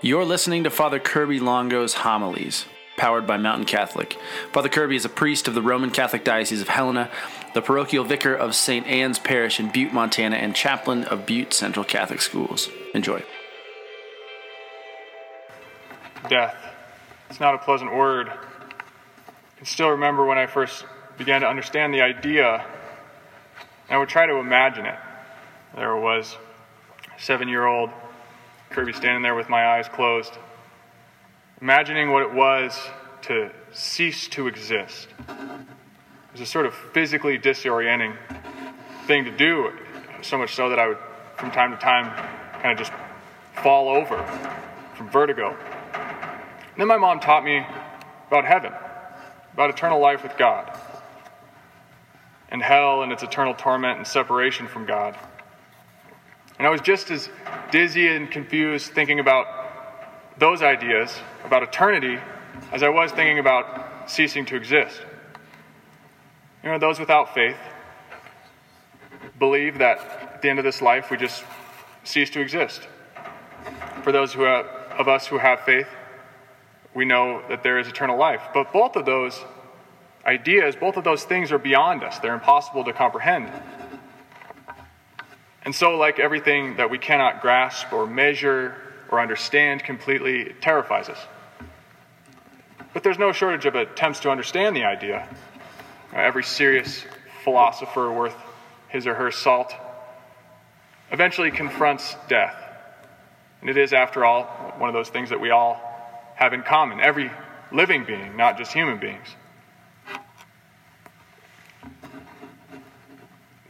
You're listening to Father Kirby Longo's homilies, powered by Mountain Catholic. Father Kirby is a priest of the Roman Catholic Diocese of Helena, the parochial vicar of St. Anne's Parish in Butte, Montana, and chaplain of Butte Central Catholic Schools. Enjoy. Death. It's not a pleasant word. I can still remember when I first began to understand the idea, I would try to imagine it. There was a seven year old Kirby standing there with my eyes closed, imagining what it was to cease to exist. It was a sort of physically disorienting thing to do, so much so that I would, from time to time, kind of just fall over from vertigo. And then my mom taught me about heaven, about eternal life with God, and hell and its eternal torment and separation from God. And I was just as dizzy and confused thinking about those ideas, about eternity, as I was thinking about ceasing to exist. You know, those without faith believe that at the end of this life we just cease to exist. For those who have, of us who have faith, we know that there is eternal life. But both of those ideas, both of those things are beyond us. They're impossible to comprehend. And so, like everything that we cannot grasp or measure or understand completely, it terrifies us. But there's no shortage of attempts to understand the idea. Every serious philosopher worth his or her salt eventually confronts death. And it is, after all, one of those things that we all have in common. Every living being, not just human beings.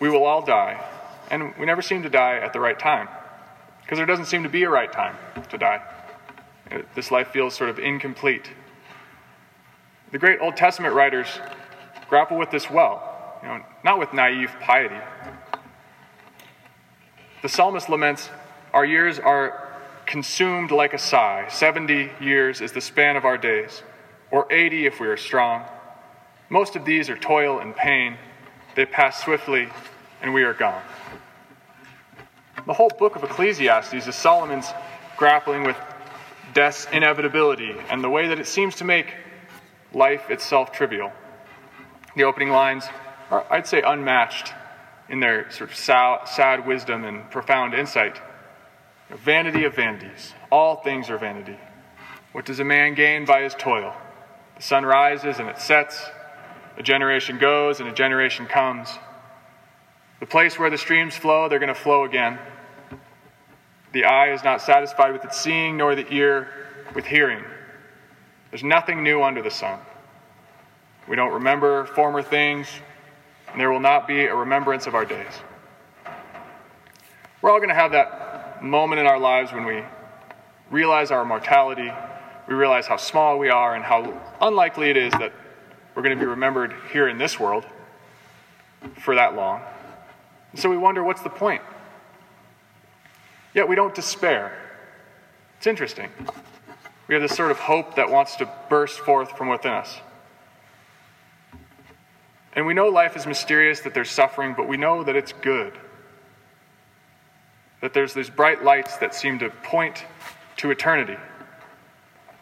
We will all die, and we never seem to die at the right time, because there doesn't seem to be a right time to die. This life feels sort of incomplete. The great Old Testament writers grapple with this well, you know, not with naive piety. The psalmist laments, Our years are consumed like a sigh. 70 years is the span of our days, or 80 if we are strong. Most of these are toil and pain. They pass swiftly, and we are gone. The whole book of Ecclesiastes is Solomon's grappling with death's inevitability and the way that it seems to make life itself trivial. The opening lines are, I'd say, unmatched in their sort of sad wisdom and profound insight. Vanity of vanities. All things are vanity. What does a man gain by his toil? The sun rises and it sets. A generation goes and a generation comes. The place where the streams flow, they're going to flow again. The eye is not satisfied with its seeing, nor the ear with hearing. There's nothing new under the sun. We don't remember former things, and there will not be a remembrance of our days. We're all going to have that moment in our lives when we realize our mortality, we realize how small we are, and how unlikely it is that we're going to be remembered here in this world for that long. And so we wonder what's the point? Yet we don't despair. It's interesting. We have this sort of hope that wants to burst forth from within us. And we know life is mysterious, that there's suffering, but we know that it's good. That there's these bright lights that seem to point to eternity.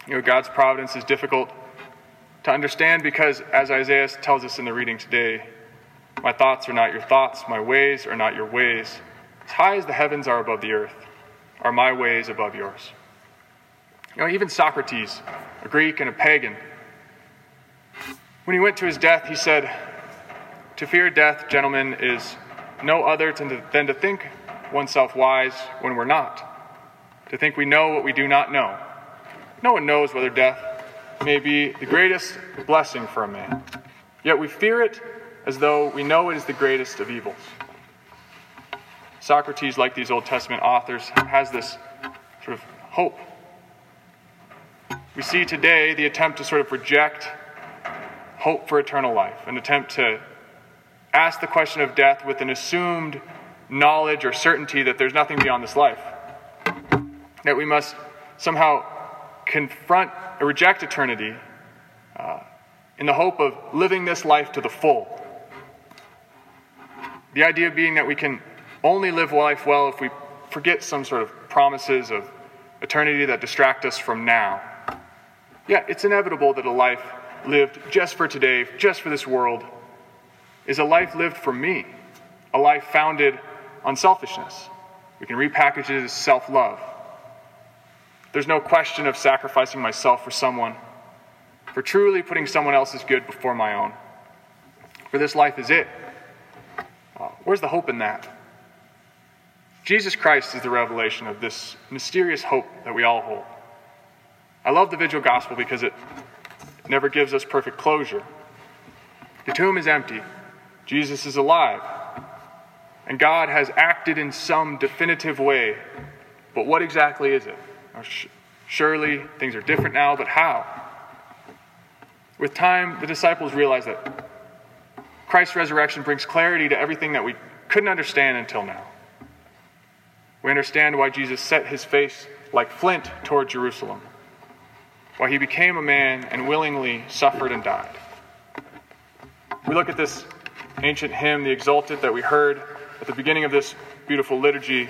You know, God's providence is difficult to understand because, as Isaiah tells us in the reading today, my thoughts are not your thoughts, my ways are not your ways. As high as the heavens are above the earth, are my ways above yours. You know, even Socrates, a Greek and a pagan, when he went to his death, he said, To fear death, gentlemen, is no other than to think oneself wise when we're not, to think we know what we do not know. No one knows whether death may be the greatest blessing for a man, yet we fear it as though we know it is the greatest of evils. Socrates, like these Old Testament authors, has this sort of hope. We see today the attempt to sort of reject hope for eternal life, an attempt to ask the question of death with an assumed knowledge or certainty that there's nothing beyond this life. That we must somehow confront or reject eternity uh, in the hope of living this life to the full. The idea being that we can only live life well if we forget some sort of promises of eternity that distract us from now. Yeah, it's inevitable that a life lived just for today, just for this world, is a life lived for me, a life founded on selfishness. We can repackage it as self love. There's no question of sacrificing myself for someone, for truly putting someone else's good before my own. For this life is it. Uh, where's the hope in that? Jesus Christ is the revelation of this mysterious hope that we all hold. I love the vigil gospel because it never gives us perfect closure. The tomb is empty, Jesus is alive, and God has acted in some definitive way. But what exactly is it? Surely things are different now, but how? With time, the disciples realized that Christ's resurrection brings clarity to everything that we couldn't understand until now. We understand why Jesus set his face like flint toward Jerusalem, why he became a man and willingly suffered and died. We look at this ancient hymn, the Exsultet, that we heard at the beginning of this beautiful liturgy.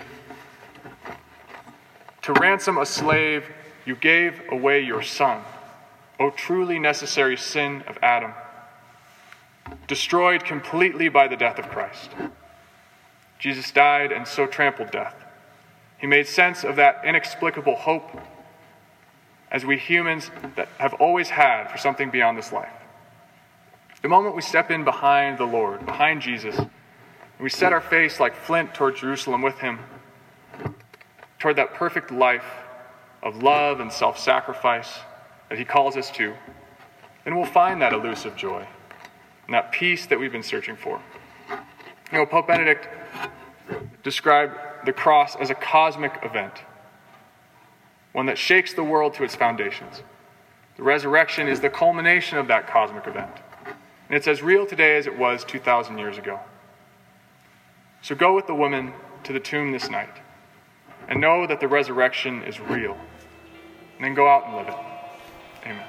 To ransom a slave, you gave away your son, O truly necessary sin of Adam, destroyed completely by the death of Christ. Jesus died and so trampled death. He made sense of that inexplicable hope as we humans that have always had for something beyond this life. The moment we step in behind the Lord, behind Jesus, and we set our face like flint toward Jerusalem with Him, toward that perfect life of love and self sacrifice that He calls us to, then we'll find that elusive joy and that peace that we've been searching for. You know, Pope Benedict described the cross as a cosmic event, one that shakes the world to its foundations. The resurrection is the culmination of that cosmic event. And it's as real today as it was 2,000 years ago. So go with the woman to the tomb this night and know that the resurrection is real. And then go out and live it. Amen.